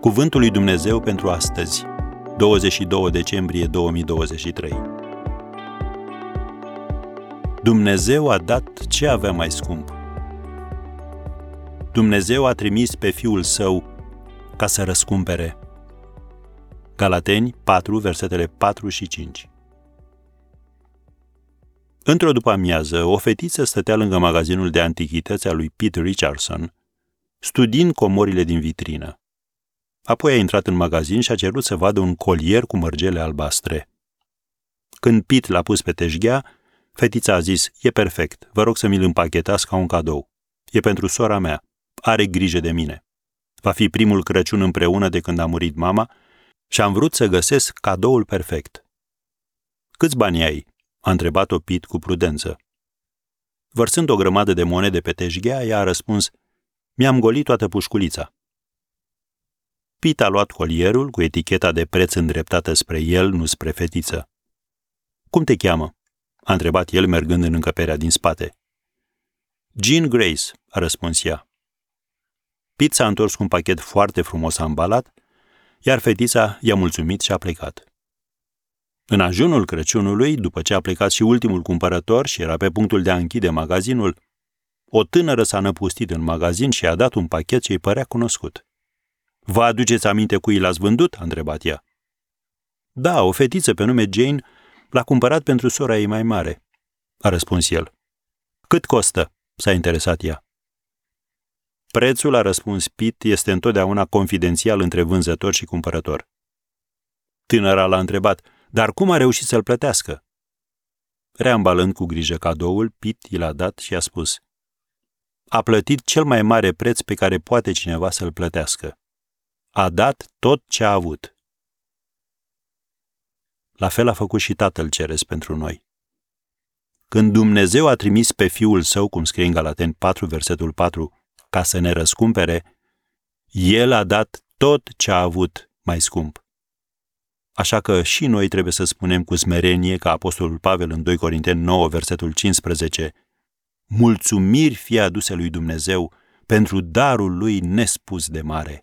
Cuvântul lui Dumnezeu pentru astăzi, 22 decembrie 2023. Dumnezeu a dat ce avea mai scump. Dumnezeu a trimis pe Fiul Său ca să răscumpere. Galateni 4, versetele 4 și 5. Într-o după-amiază, o fetiță stătea lângă magazinul de antichități al lui Pete Richardson, studiind comorile din vitrină. Apoi a intrat în magazin și a cerut să vadă un colier cu mărgele albastre. Când Pit l-a pus pe teșghea, fetița a zis, e perfect, vă rog să mi-l împachetați ca un cadou. E pentru sora mea, are grijă de mine. Va fi primul Crăciun împreună de când a murit mama și am vrut să găsesc cadoul perfect. Câți bani ai? a întrebat-o Pit cu prudență. Vărsând o grămadă de monede pe teșghea, ea a răspuns, mi-am golit toată pușculița. Pit a luat colierul cu eticheta de preț îndreptată spre el, nu spre fetiță. Cum te cheamă?" a întrebat el mergând în încăperea din spate. Jean Grace, a răspuns ea. Pit s-a întors cu un pachet foarte frumos ambalat, iar fetița i-a mulțumit și a plecat. În ajunul Crăciunului, după ce a plecat și ultimul cumpărător și era pe punctul de a închide magazinul, o tânără s-a năpustit în magazin și a dat un pachet ce îi părea cunoscut. Vă aduceți aminte cui l-ați vândut?" a întrebat ea. Da, o fetiță pe nume Jane l-a cumpărat pentru sora ei mai mare, a răspuns el. Cât costă? s-a interesat ea. Prețul, a răspuns Pit, este întotdeauna confidențial între vânzător și cumpărător. Tânăra l-a întrebat, dar cum a reușit să-l plătească? Reambalând cu grijă cadoul, Pit i l-a dat și a spus, a plătit cel mai mare preț pe care poate cineva să-l plătească a dat tot ce a avut. La fel a făcut și Tatăl Ceresc pentru noi. Când Dumnezeu a trimis pe Fiul Său, cum scrie în Galaten 4, versetul 4, ca să ne răscumpere, El a dat tot ce a avut mai scump. Așa că și noi trebuie să spunem cu smerenie, ca Apostolul Pavel în 2 Corinteni 9, versetul 15, Mulțumiri fie aduse lui Dumnezeu pentru darul lui nespus de mare.